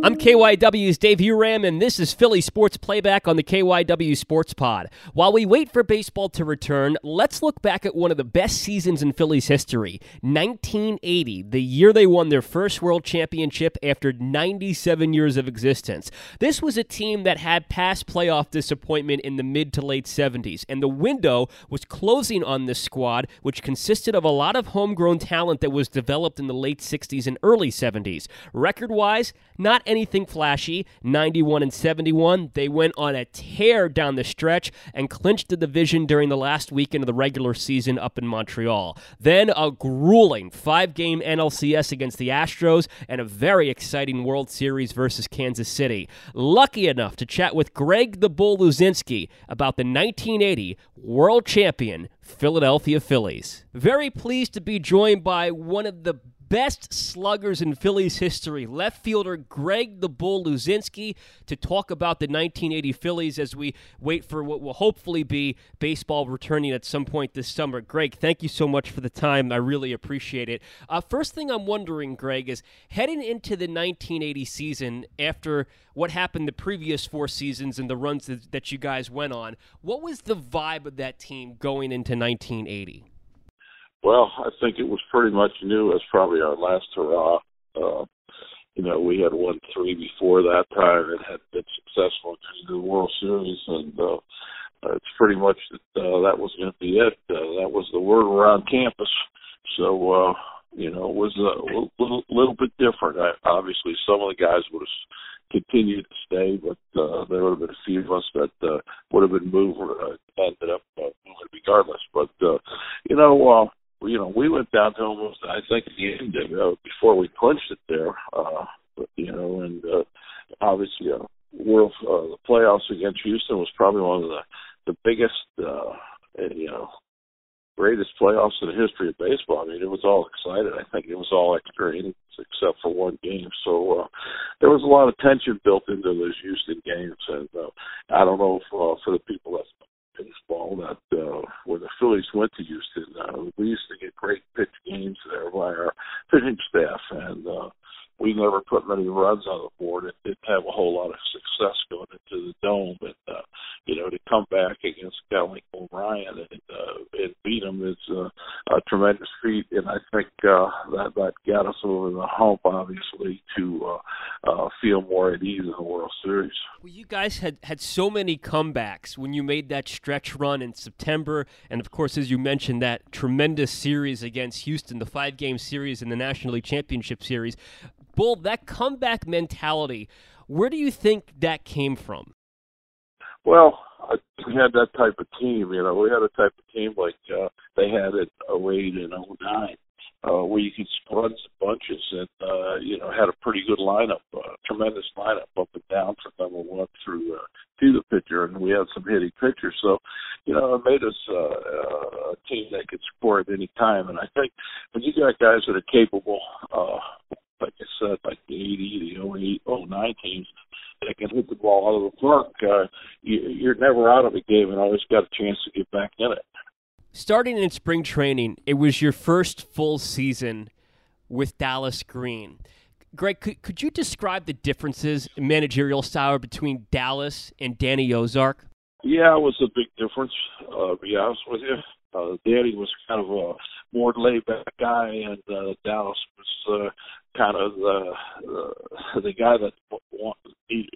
I'm KYW's Dave Uram, and this is Philly Sports Playback on the KYW Sports Pod. While we wait for baseball to return, let's look back at one of the best seasons in Philly's history 1980, the year they won their first World Championship after 97 years of existence. This was a team that had past playoff disappointment in the mid to late 70s, and the window was closing on this squad, which consisted of a lot of homegrown talent that was developed in the late 60s and early 70s. Record wise, not anything flashy. 91 and 71. They went on a tear down the stretch and clinched the division during the last weekend of the regular season up in Montreal. Then a grueling five game NLCS against the Astros and a very exciting World Series versus Kansas City. Lucky enough to chat with Greg the Bull Luzinski about the 1980 world champion Philadelphia Phillies. Very pleased to be joined by one of the best sluggers in Phillies history, left fielder Greg the Bull Luzinski, to talk about the 1980 Phillies as we wait for what will hopefully be baseball returning at some point this summer. Greg, thank you so much for the time. I really appreciate it. Uh, first thing I'm wondering, Greg, is heading into the 1980 season after what happened the previous four seasons and the runs that, that you guys went on, what was the vibe of that team going into 1980? Well, I think it was pretty much new as probably our last hurrah. Uh, you know, we had won three before that time and had been successful in the World Series, and uh, it's pretty much that uh, that was going to be it. Uh, that was the word around campus. So, uh, you know, it was a little, little bit different. I, obviously, some of the guys would have continued to stay, but uh, there would have been a few of us that uh, would have been moved, uh, ended up uh, moving regardless. But uh, you know, uh, you know, we went down to almost, I think, the end of it, uh, before we clinched it there. Uh, you know, and uh, obviously, uh, world uh, the playoffs against Houston was probably one of the the biggest, uh, you know, greatest playoffs in the history of baseball. I mean, it was all excited. I think it was all innings except for one game. So uh, there was a lot of tension built into those Houston games, and uh, I don't know if uh, for the people that baseball that uh, Phillies went to Houston, uh, we used to get great pitch games there by our pitching staff, and uh, we never put many runs on the board. It didn't have a whole lot of success going into the dome, and uh, you know to come back against a guy Nolan Ryan and uh, and beat him is uh, a tremendous feat, and I think uh, that that got us over the hump, obviously, to uh, uh, feel more at ease the World Series. Well, you guys had had so many comebacks when you made that stretch run in September, and of course, as you mentioned, that tremendous series against Houston, the five game series in the National League Championship Series. Bull, that comeback mentality, where do you think that came from? Well, we had that type of team. You know, we had a type of team like uh, they had at 08 and 09, uh, where you could run some bunches and uh, you know had a pretty good lineup, uh, tremendous lineup up and down from number one through uh, to the pitcher, and we had some hitting pitchers. So, you know, it made us uh, a team that could score at any time. And I think when you got guys that are capable, uh, like I said, like the 80, the 08, 09 teams that can hit the ball out of the park, uh, you, you're never out of a game and always got a chance to get back in it. Starting in spring training, it was your first full season with Dallas Green. Greg, could, could you describe the differences in managerial style between Dallas and Danny Ozark? Yeah, it was a big difference. Uh, be honest with you, uh, Danny was kind of a more laid back guy, and uh, Dallas was uh, kind of the uh, the guy that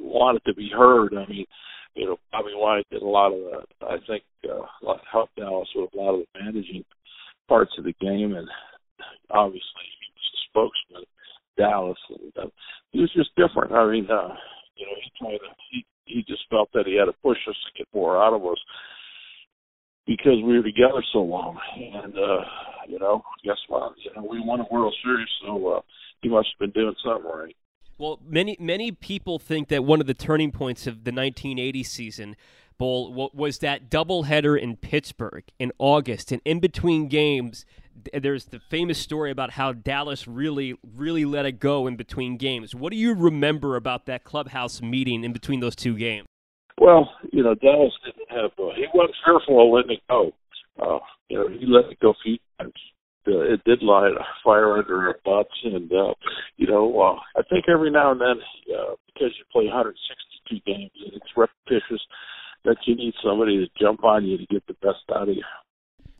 wanted to be heard. I mean, you know, Bobby Wine did a lot of the, I think, uh, helped Dallas with a lot of the managing parts of the game, and obviously he was the spokesman Dallas, and uh, he was just different. I mean, uh, you know, he to he he just felt that he had to push us to get more out of us because we were together so long. And uh, you know, guess what? You know, we won a World Series, so uh, he must have been doing something right. Well, many many people think that one of the turning points of the 1980 season Bull was that doubleheader in Pittsburgh in August, and in between games, there's the famous story about how Dallas really, really let it go in between games. What do you remember about that clubhouse meeting in between those two games? Well, you know, Dallas didn't have. Uh, he wasn't fearful of letting it go. Uh, you know, he let it go a few times. Uh, it did light a fire under our butts, and uh, you know, uh, I think every now and then, uh, because you play 162 games and it's repetitious, that you need somebody to jump on you to get the best out of you.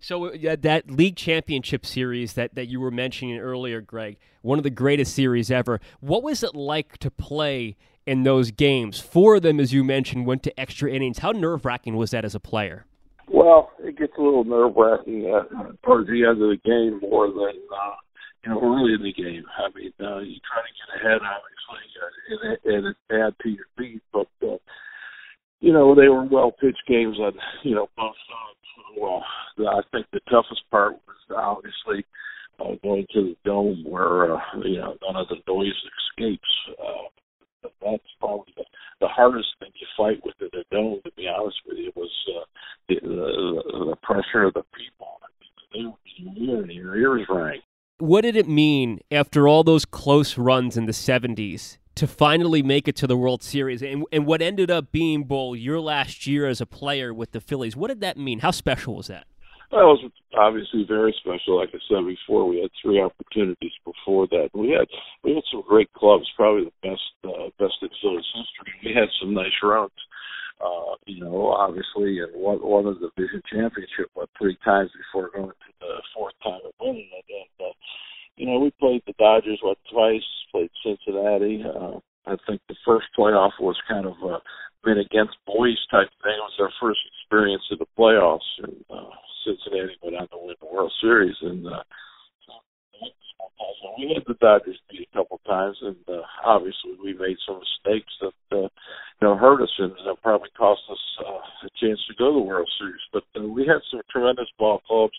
So uh, that league championship series that, that you were mentioning earlier, Greg, one of the greatest series ever. What was it like to play in those games? Four of them, as you mentioned, went to extra innings. How nerve wracking was that as a player? Well, it gets a little nerve wracking uh, towards the end of the game more than uh, you know early in the game. I mean, uh, you try to get ahead, obviously, uh, and, and it's bad to your feet, but uh, you know they were well pitched games on you know both sides well, I think the toughest part was obviously uh, going to the dome where uh, you know none of the noise escapes. Uh, that's probably the, the hardest thing you fight with in the dome. To be honest with you, was uh, the, the the pressure of the people. They were your ear, your ears rang. What did it mean after all those close runs in the '70s to finally make it to the World Series and, and what ended up being Bull your last year as a player with the Phillies. What did that mean? How special was that? Well, it was obviously very special. Like I said before, we had three opportunities before that. We had we had some great clubs, probably the best uh, best in Phillies history. We had some nice runs. Uh, you know, obviously, and one one of the division championship what three times before going to the fourth time of winning it. Uh, you know, we played the Dodgers what twice, played Cincinnati. Uh, I think the first playoff was kind of a been against boys type thing. It was our first experience in the playoffs, and uh, Cincinnati went on to win the World Series. And uh, we had the Dodgers beat a couple times, and uh, obviously we made some mistakes that uh, you know hurt us and uh, probably cost us uh, a chance to go to the World Series. But uh, we had some tremendous ball clubs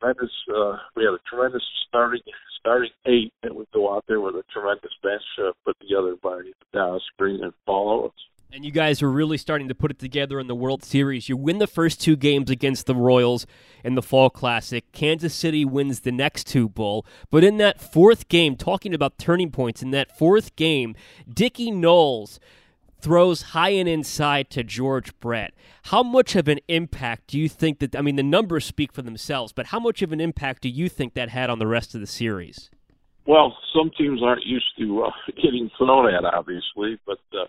tremendous. Uh, we had a tremendous starting starting eight that would go out there with a tremendous bench uh, put together by Dallas Green and Paul. And you guys are really starting to put it together in the World Series. You win the first two games against the Royals in the Fall Classic. Kansas City wins the next two, Bull. But in that fourth game, talking about turning points, in that fourth game, Dickie Noles throws high and inside to George Brett. How much of an impact do you think that? I mean, the numbers speak for themselves, but how much of an impact do you think that had on the rest of the series? Well, some teams aren't used to uh, getting thrown at, obviously, but uh,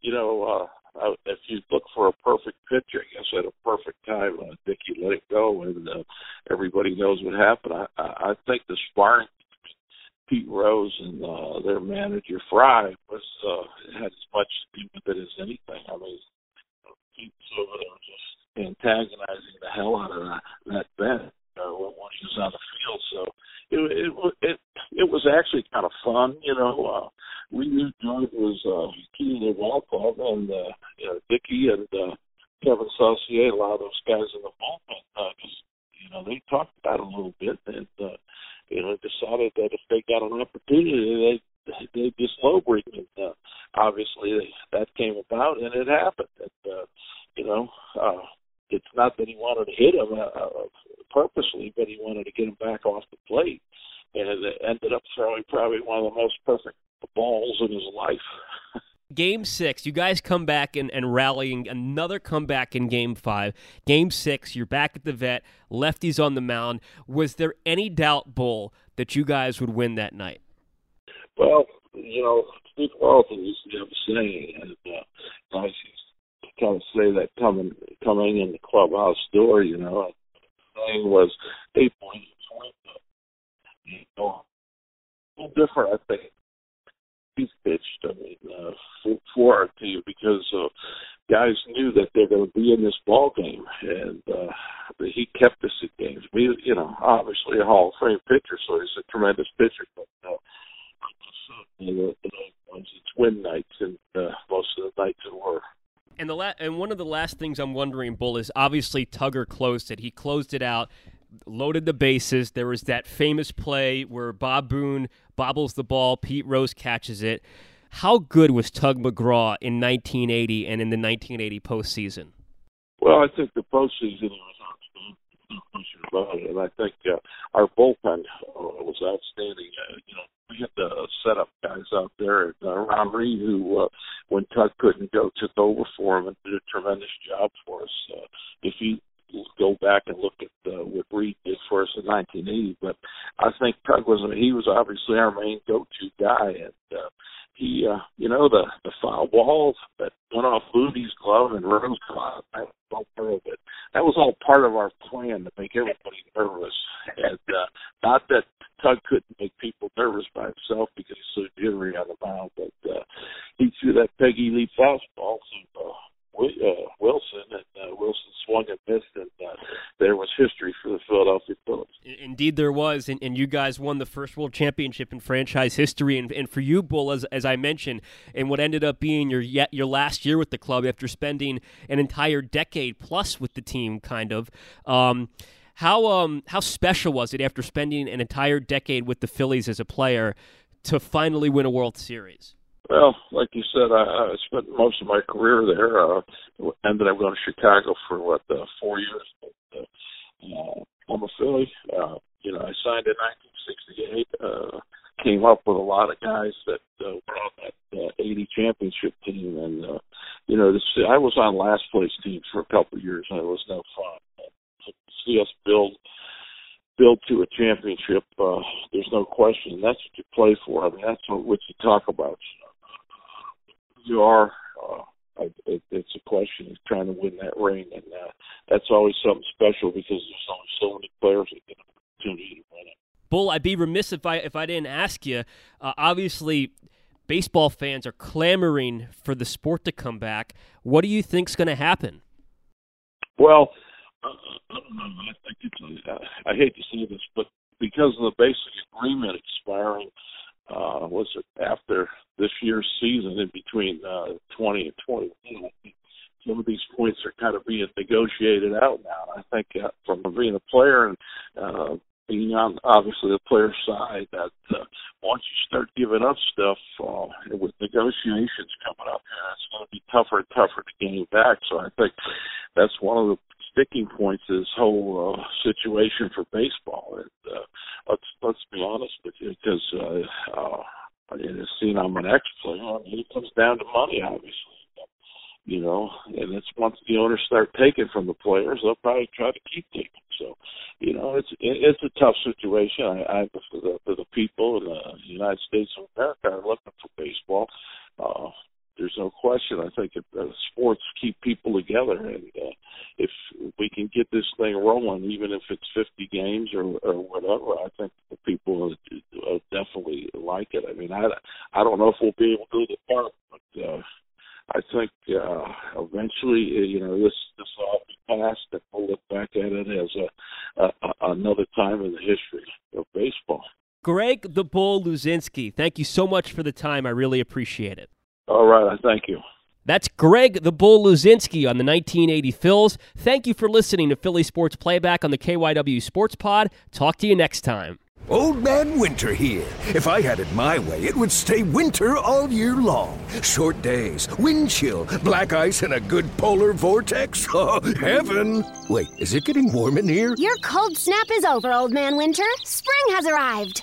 you know, uh, if you look for a perfect pitch, I guess at a perfect time, uh, Dickie let it go, and uh, everybody knows what happened. I, I think the sparring Pete Rose and uh, their manager Frey was uh, had as much to do with it as anything. I mean, Pete was over there just antagonizing the hell out of that, that bench uh, when he was on the field. So it it it it was actually kind of fun, you know. Uh, we knew George was uh, key to the and uh, you know Dickie and uh, Kevin Saucier, a lot of those guys in the bullpen, uh, you know they talked about it a little bit, and uh, you know, decided got an opportunity, they they just low bring And uh, obviously, that came about, and it happened. And uh, you know, uh, it's not that he wanted to hit him uh, uh, purposely, but he wanted to get him back off the plate, and it ended up throwing probably one of the most perfect balls in his life. Game six, you guys come back and, and rallying another comeback in game five. Game six, you're back at the vet, lefties on the mound. Was there any doubt, Bull, that you guys would win that night? Well, you know, Steve Carlton used to have a saying, and uh, I used to kind of say that coming coming in the clubhouse door, you know, the saying was, "Hey, boys, you know, a little different, I think, he's pitched. I mean, uh, for, for our team because uh, guys knew that they're going to be in this ball game, and uh, he kept us in games. You know, obviously a Hall of Fame pitcher, so he's a tremendous pitcher. But uh, you know, it's win nights, and uh, most of the nights it were. And the la- and one of the last things I'm wondering, Bull, is obviously Tugger closed it. He closed it out loaded the bases. There was that famous play where Bob Boone bobbles the ball, Pete Rose catches it. How good was Tug McGraw in 1980 and in the 1980 postseason? Well, I think the postseason was outstanding, about it, and I think uh, our bullpen uh, was outstanding. Uh, you know, we had the setup guys out there, uh, Ron Reed, who uh, when Tug couldn't go, took over for him and did a tremendous job for us. Uh, if you go back and look at uh, what Reed did for us in 1980. But I think Tug was he was obviously our main go-to guy, and uh, he, uh, you know, the the foul balls that went off Booty's glove and Rose glove. I don't know, but that was all part of our plan to make everybody nervous, and uh, not that Tug couldn't make people nervous by himself because he's so jittery on the mound, but uh, he threw that Peggy Lee fastball. So, uh, uh, Wilson, and uh, Wilson swung and missed, and uh, there was history for the Philadelphia. Indeed, there was, and, and you guys won the first World Championship in franchise history. And, and for you, Bull, as, as I mentioned, in what ended up being your yet your last year with the club after spending an entire decade plus with the team, kind of. Um, how um how special was it after spending an entire decade with the Phillies as a player to finally win a World Series? Well, like you said, I, I spent most of my career there. Uh, ended up going to Chicago for what uh, four years. But, uh, A Philly. Uh, you know, I signed in 1968. Uh, came up with a lot of guys that uh, were on that uh, 80 championship team, and uh, you know, this, I was on last place teams for a couple of years, and it was no fun. To see us build build to a championship, uh, there's no question. That's what you play for. I mean, that's what, what you talk about. You are. Uh, it, it's a question of trying to win that ring, and uh, that's always something special because there's only so many players that get an opportunity to win it. Bull, I'd be remiss if I if I didn't ask you. Uh, obviously, baseball fans are clamoring for the sport to come back. What do you think's going to happen? Well, uh, I don't know. I think it's. Uh, I hate to say this, but because of the basic agreement expiring uh, was it after this year's season in between uh, 20 and 21. Some of these points are kind of being negotiated out now. I think uh, from being a player and uh, being on obviously the player side, that uh, once you start giving up stuff uh, with negotiations coming up, uh, it's going to be tougher and tougher to gain back. So I think that's one of the sticking points this whole uh, situation for baseball. And uh, let's let's be honest with you, because uh, uh, it is seen I'm an ex-player. I mean, it comes down to money, obviously. You know, and it's once the owners start taking from the players, they'll probably try to keep taking. So, you know, it's it's a tough situation. I, I for the for the people in the United States of America are looking for baseball. Uh, there's no question. I think it, uh, sports keep people together, and uh, if we can get this thing rolling, even if it's 50 games or, or whatever, I think the people will, will definitely like it. I mean, I I don't know if we'll be able to do the part, but uh, I think uh, eventually, uh, you know, this this will all be past, and we'll look back at it as a, a another time in the history of baseball. Greg the Bull Luzinski, thank you so much for the time. I really appreciate it. All right. Thank you. That's Greg the Bull Luzinski on the 1980 Phils. Thank you for listening to Philly Sports Playback on the KYW Sports Pod. Talk to you next time. Old Man Winter here. If I had it my way, it would stay winter all year long. Short days, wind chill, black ice, and a good polar vortex. Oh, heaven! Wait, is it getting warm in here? Your cold snap is over, Old Man Winter. Spring has arrived.